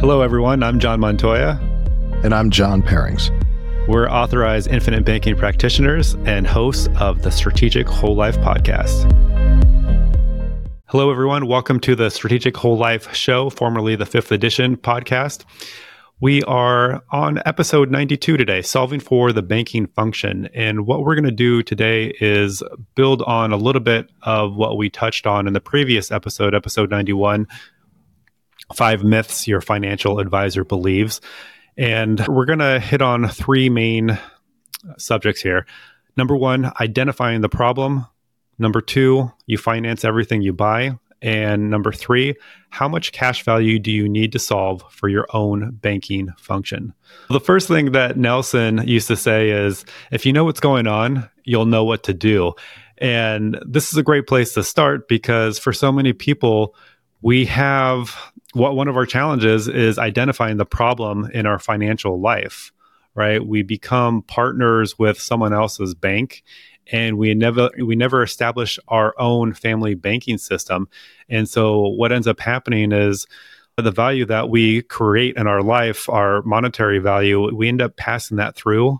Hello, everyone. I'm John Montoya. And I'm John Perrings. We're authorized infinite banking practitioners and hosts of the Strategic Whole Life podcast. Hello, everyone. Welcome to the Strategic Whole Life show, formerly the fifth edition podcast. We are on episode 92 today, solving for the banking function. And what we're going to do today is build on a little bit of what we touched on in the previous episode, episode 91 Five Myths Your Financial Advisor Believes. And we're going to hit on three main subjects here. Number one, identifying the problem. Number two, you finance everything you buy. And number three, how much cash value do you need to solve for your own banking function? The first thing that Nelson used to say is if you know what's going on, you'll know what to do. And this is a great place to start because for so many people, we have what one of our challenges is identifying the problem in our financial life right? We become partners with someone else's bank and we never we never establish our own family banking system. And so what ends up happening is the value that we create in our life our monetary value we end up passing that through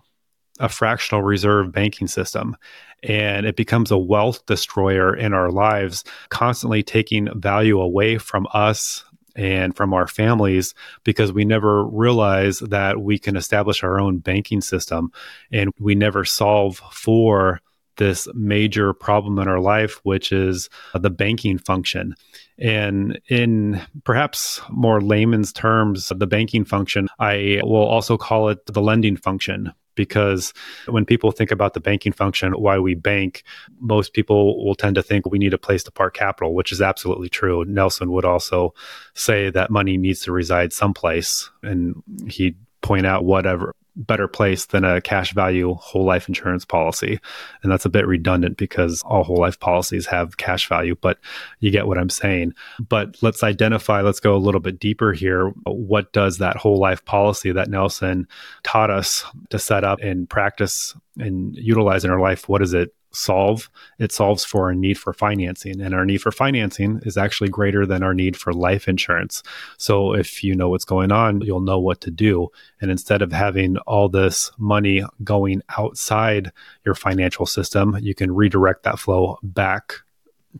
a fractional reserve banking system. And it becomes a wealth destroyer in our lives constantly taking value away from us and from our families because we never realize that we can establish our own banking system and we never solve for this major problem in our life, which is uh, the banking function. And in perhaps more layman's terms, the banking function, I will also call it the lending function because when people think about the banking function, why we bank, most people will tend to think we need a place to park capital, which is absolutely true. Nelson would also say that money needs to reside someplace, and he'd point out whatever better place than a cash value whole life insurance policy. And that's a bit redundant because all whole life policies have cash value, but you get what I'm saying. But let's identify, let's go a little bit deeper here. What does that whole life policy that Nelson taught us to set up and practice and utilize in our life? What does it solve, it solves for our need for financing. And our need for financing is actually greater than our need for life insurance. So if you know what's going on, you'll know what to do. And instead of having all this money going outside your financial system, you can redirect that flow back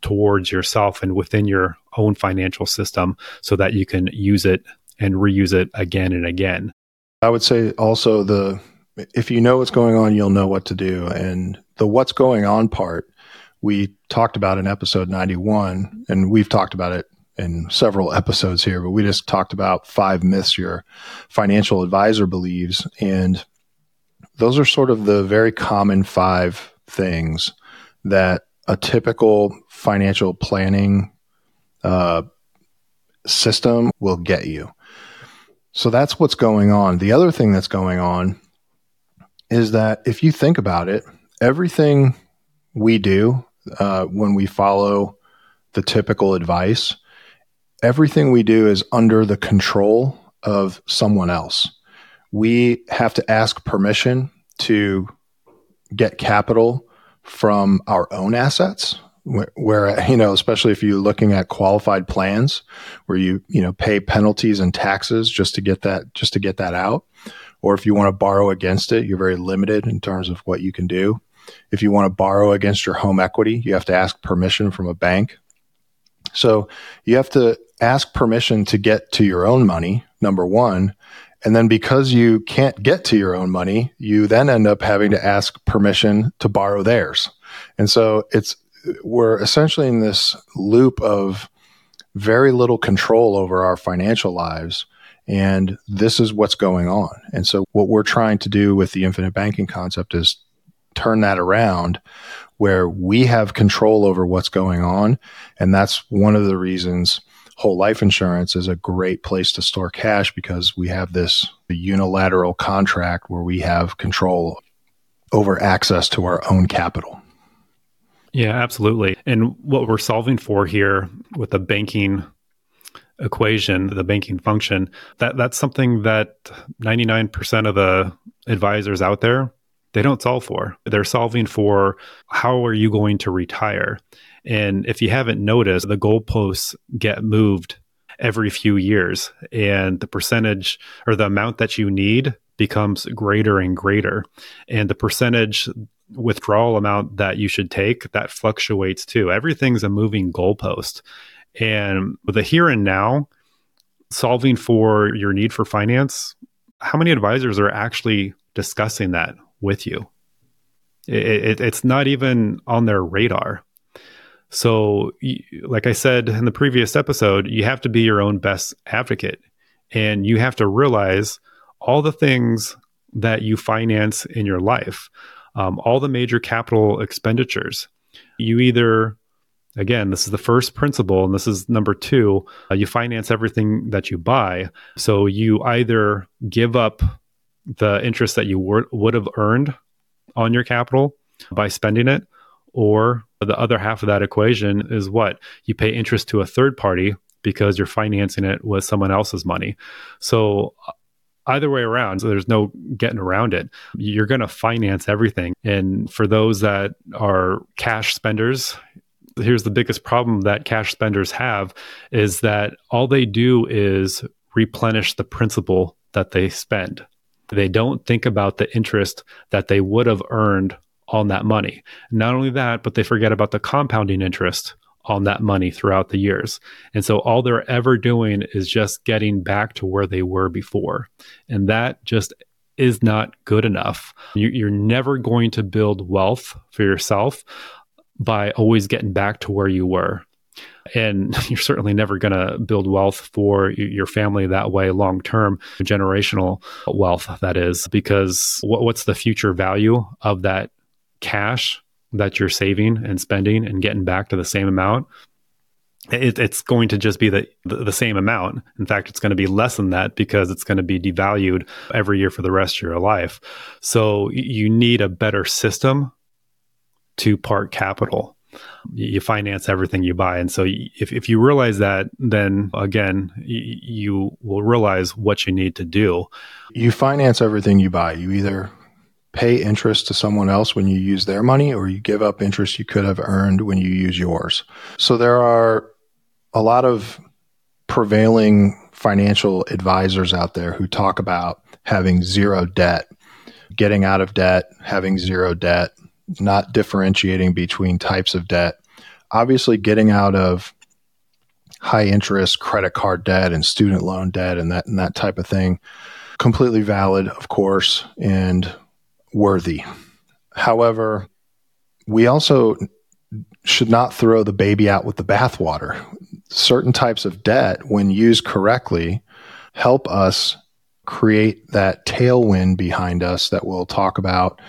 towards yourself and within your own financial system so that you can use it and reuse it again and again. I would say also the if you know what's going on, you'll know what to do. And the what's going on part, we talked about in episode 91, and we've talked about it in several episodes here, but we just talked about five myths your financial advisor believes. And those are sort of the very common five things that a typical financial planning uh, system will get you. So that's what's going on. The other thing that's going on is that if you think about it, everything we do uh, when we follow the typical advice, everything we do is under the control of someone else. We have to ask permission to get capital from our own assets where, you know especially if you're looking at qualified plans where you you know pay penalties and taxes just to get that just to get that out or if you want to borrow against it you're very limited in terms of what you can do if you want to borrow against your home equity, you have to ask permission from a bank. So you have to ask permission to get to your own money, number one. And then because you can't get to your own money, you then end up having to ask permission to borrow theirs. And so it's, we're essentially in this loop of very little control over our financial lives. And this is what's going on. And so what we're trying to do with the infinite banking concept is turn that around where we have control over what's going on. And that's one of the reasons whole life insurance is a great place to store cash because we have this unilateral contract where we have control over access to our own capital. Yeah, absolutely. And what we're solving for here with the banking equation, the banking function, that that's something that 99% of the advisors out there they don't solve for. They're solving for how are you going to retire? And if you haven't noticed, the goalposts get moved every few years. And the percentage or the amount that you need becomes greater and greater. And the percentage withdrawal amount that you should take that fluctuates too. Everything's a moving goalpost. And the here and now, solving for your need for finance, how many advisors are actually discussing that with you? It, it, it's not even on their radar. So, like I said in the previous episode, you have to be your own best advocate and you have to realize all the things that you finance in your life, um, all the major capital expenditures. You either, again, this is the first principle, and this is number two, uh, you finance everything that you buy. So you either give up the interest that you would have earned on your capital by spending it, or the other half of that equation is what? You pay interest to a third party because you're financing it with someone else's money. So uh, either way around, so there's no getting around it. You're going to finance everything. And for those that are cash spenders, here's the biggest problem that cash spenders have is that all they do is replenish the principal that they spend. They don't think about the interest that they would have earned on that money. Not only that, but they forget about the compounding interest on that money throughout the years. And so all they're ever doing is just getting back to where they were before. And that just is not good enough. You're never going to build wealth for yourself by always getting back to where you were. And you're certainly never going to build wealth for your family that way long term, generational wealth, that is, because what's the future value of that cash that you're saving and spending and getting back to the same amount, it, it's going to just be the, the, the same amount. In fact, it's going to be less than that because it's going to be devalued every year for the rest of your life. So you need a better system to park capital. You finance everything you buy. And so if, if you realize that, then again, you will realize what you need to do. You finance everything you buy. You either pay interest to someone else when you use their money or you give up interest you could have earned when you use yours. So there are a lot of prevailing financial advisors out there who talk about having zero debt, getting out of debt, having zero debt, not differentiating between types of debt. Obviously, getting out of high interest credit card debt and student loan debt and that and that type of thing completely valid of course and worthy. However, we also should not throw the baby out with the bathwater. Certain types of debt, when used correctly, help us create that tailwind behind us that we'll talk about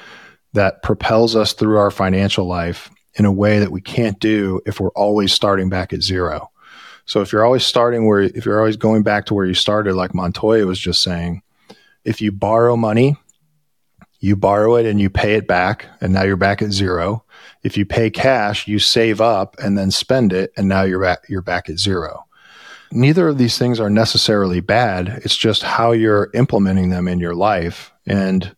that propels us through our financial life in a way that we can't do if we're always starting back at zero. So if you're always starting where, if you're always going back to where you started, like Montoya was just saying, if you borrow money you borrow it and you pay it back, and now you're back at zero. If you pay cash, you save up and then spend it, and now you're back, you're back at zero. Neither of these things are necessarily bad. It's just how you're implementing them in your life. And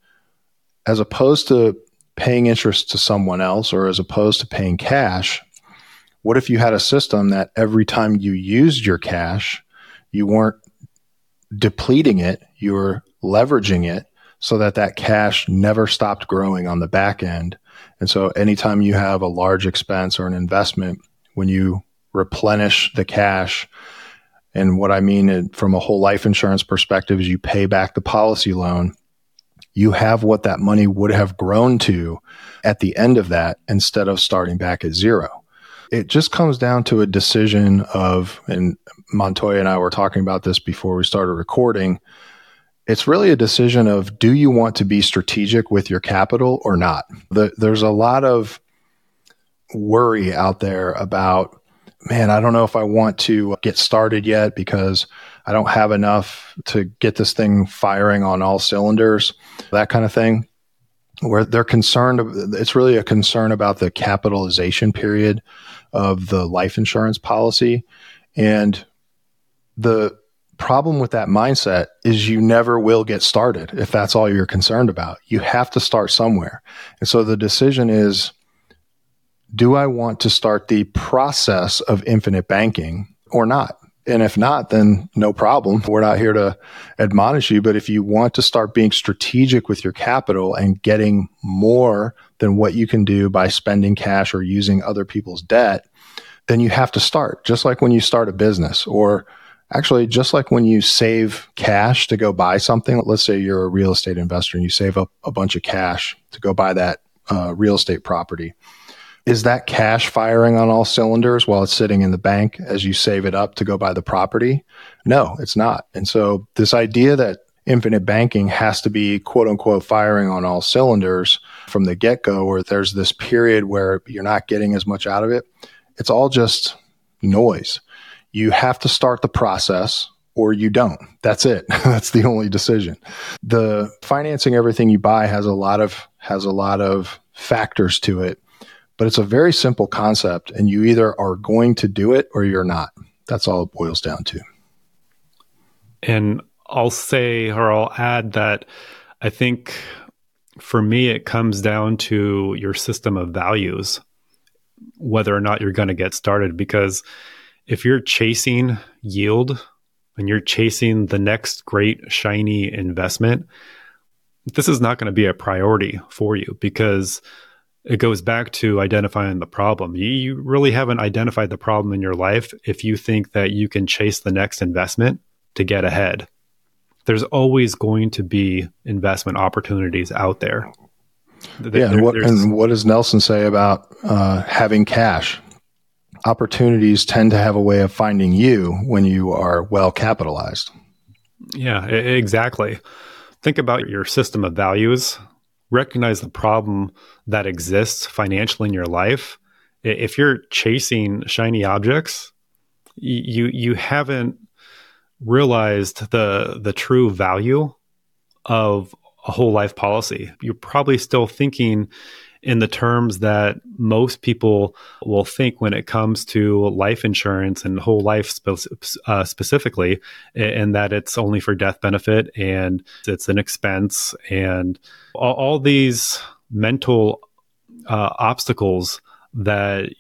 as opposed to paying interest to someone else or as opposed to paying cash, what if you had a system that every time you used your cash, you weren't depleting it, you were leveraging it so that that cash never stopped growing on the back end. And so anytime you have a large expense or an investment, when you replenish the cash, and what I mean from a whole life insurance perspective is you pay back the policy loan, you have what that money would have grown to at the end of that instead of starting back at zero. It just comes down to a decision of, and Montoya and I were talking about this before we started recording it's really a decision of do you want to be strategic with your capital or not? The, there's a lot of worry out there about, man, I don't know if I want to get started yet because I don't have enough to get this thing firing on all cylinders, that kind of thing. Where they're concerned, it's really a concern about the capitalization period of the life insurance policy. And the problem with that mindset is you never will get started if that's all you're concerned about. You have to start somewhere. And so the decision is do I want to start the process of infinite banking or not? And if not, then no problem. We're not here to admonish you. But if you want to start being strategic with your capital and getting more than what you can do by spending cash or using other people's debt, then you have to start. Just like when you start a business, or actually, just like when you save cash to go buy something. Let's say you're a real estate investor and you save up a bunch of cash to go buy that uh, real estate property is that cash firing on all cylinders while it's sitting in the bank as you save it up to go buy the property? No, it's not. And so this idea that infinite banking has to be quote unquote firing on all cylinders from the get go, or there's this period where you're not getting as much out of it, it's all just noise. You have to start the process or you don't. That's it. That's the only decision. The financing everything you buy has a lot of has a lot of factors to it but it's a very simple concept, and you either are going to do it or you're not. That's all it boils down to. And I'll say, or I'll add that I think for me, it comes down to your system of values, whether or not you're going to get started. Because if you're chasing yield and you're chasing the next great shiny investment, this is not going to be a priority for you because it goes back to identifying the problem. You, you, really haven't identified the problem in your life if you think that you can chase the next investment to get ahead. There's always going to be investment opportunities out there. Yeah, and what, and what, does Nelson say about uh, having cash? Opportunities tend to have a way of finding you when you are well capitalized. Yeah, exactly. Think about your system of values recognize the problem that exists financially in your life, if you're chasing shiny objects, you you haven't realized the the true value of a whole life policy. You're probably still thinking in the terms that most people will think when it comes to life insurance and whole life spe- uh, specifically, and that it's only for death benefit and it's an expense and all, all these mental uh, obstacles that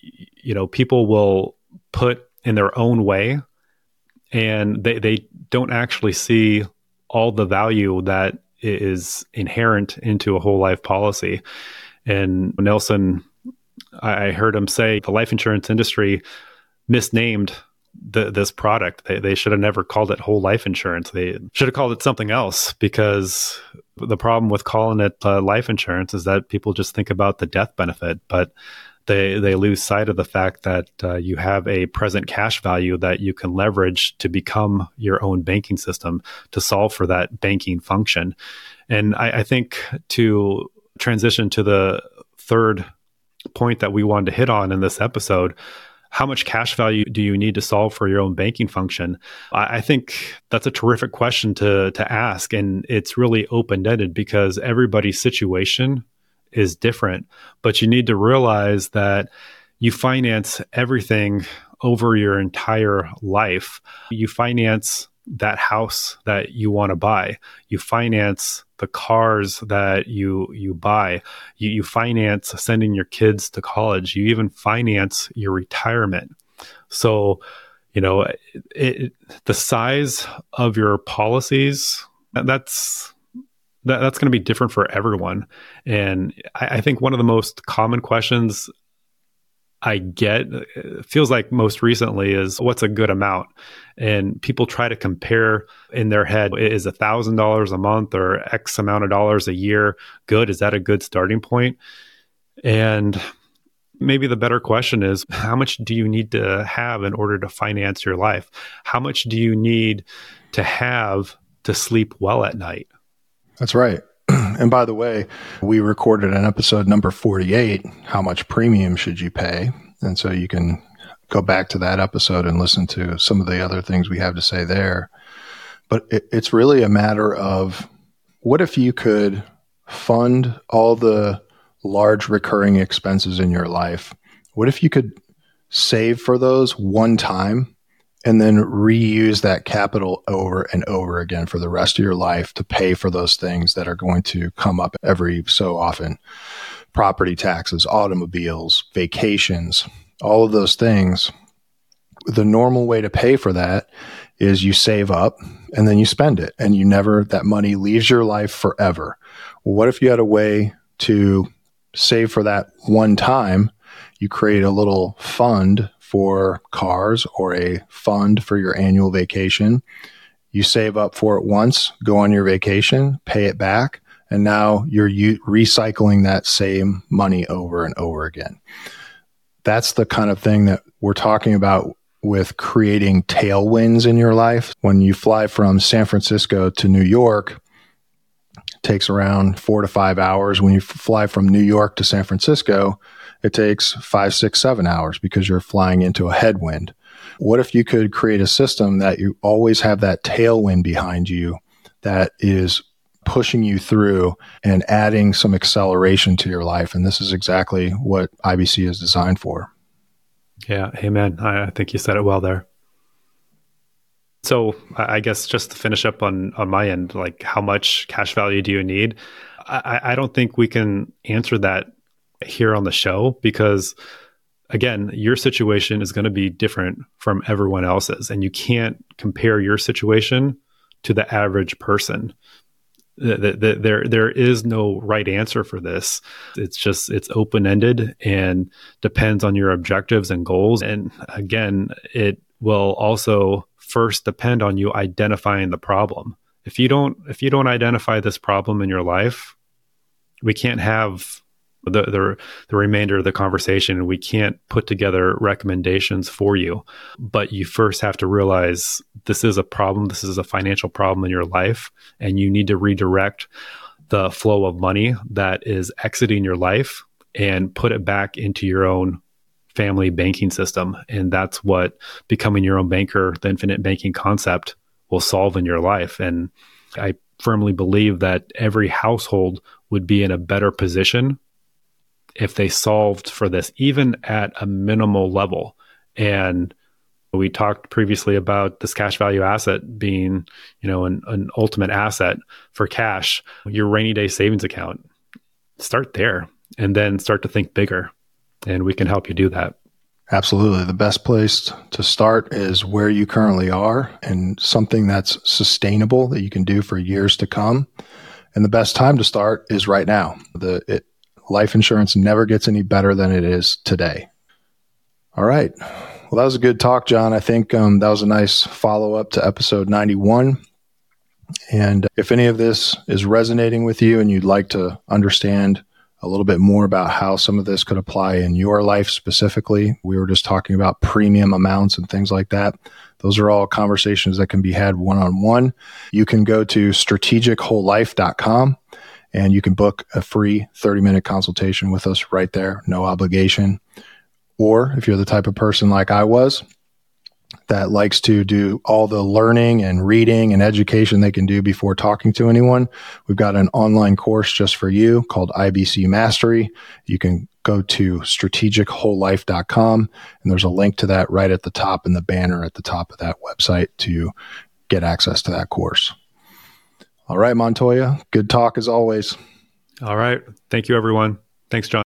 you know people will put in their own way and they, they don't actually see all the value that is inherent into a whole life policy and Nelson, I heard him say the life insurance industry misnamed the, this product. They, they should have never called it whole life insurance. They should have called it something else because the problem with calling it uh, life insurance is that people just think about the death benefit, but they they lose sight of the fact that uh, you have a present cash value that you can leverage to become your own banking system to solve for that banking function. And I, I think to transition to the third point that we wanted to hit on in this episode how much cash value do you need to solve for your own banking function? I, I think that's a terrific question to to ask, and it's really open ended because everybody's situation is different. But you need to realize that you finance everything over your entire life. You finance that house that you want to buy. You finance the cars that you you buy. You, you finance sending your kids to college. You even finance your retirement. So, you know, it, it, the size of your policies that's that, that's going to be different for everyone. And I, I think one of the most common questions I get feels like most recently is what's a good amount, and people try to compare in their head is a thousand dollars a month or X amount of dollars a year good? Is that a good starting point? And maybe the better question is how much do you need to have in order to finance your life? How much do you need to have to sleep well at night? That's right. and by the way, we recorded an episode number 48. How much premium should you pay? And so you can go back to that episode and listen to some of the other things we have to say there. But it, it's really a matter of what if you could fund all the large recurring expenses in your life? What if you could save for those one time and then reuse that capital over and over again for the rest of your life to pay for those things that are going to come up every so often property taxes, automobiles, vacations, all of those things. The normal way to pay for that is you save up and then you spend it and you never, that money leaves your life forever. What if you had a way to save for that one time? You create a little fund for cars or a fund for your annual vacation. You save up for it once, go on your vacation, pay it back, and now you're u- recycling that same money over and over again. That's the kind of thing that we're talking about with creating tailwinds in your life. When you fly from San Francisco to New York, takes around four to five hours. When you fly from New York to San Francisco, it takes five, six, seven hours because you're flying into a headwind. What if you could create a system that you always have that tailwind behind you that is pushing you through and adding some acceleration to your life? And this is exactly what IBC is designed for. Yeah, amen. I, I think you said it well there. So I guess just to finish up on on my end, like how much cash value do you need? I, I don't think we can answer that here on the show because again, your situation is going to be different from everyone else's, and you can't compare your situation to the average person. The, the, the, there, there is no right answer for this. It's just it's open ended and depends on your objectives and goals. And again, it will also first depend on you identifying the problem. If you don't, if you don't identify this problem in your life, we can't have the, the, the remainder of the conversation. We can't put together recommendations for you, but you first have to realize this is a problem. This is a financial problem in your life, and you need to redirect the flow of money that is exiting your life and put it back into your own family banking system. And that's what becoming your own banker, the infinite banking concept, will solve in your life. And I firmly believe that every household would be in a better position if they solved for this, even at a minimal level. And we talked previously about this cash value asset being, you know, an, an ultimate asset for cash, your rainy day savings account. Start there and then start to think bigger. And we can help you do that. Absolutely. The best place to start is where you currently are and something that's sustainable that you can do for years to come. And the best time to start is right now. The it, life insurance never gets any better than it is today. All right. Well, that was a good talk, John. I think um, that was a nice follow up to episode 91. And if any of this is resonating with you and you'd like to understand a little bit more about how some of this could apply in your life specifically, we were just talking about premium amounts and things like that. Those are all conversations that can be had one on one. You can go to strategicwholelife.com and you can book a free 30 minute consultation with us right there, no obligation. Or if you're the type of person like I was that likes to do all the learning and reading and education they can do before talking to anyone, we've got an online course just for you called IBC Mastery. You can go to strategicwholelife.com and there's a link to that right at the top in the banner at the top of that website to get access to that course. All right, Montoya. Good talk as always. All right. Thank you, everyone. Thanks, John.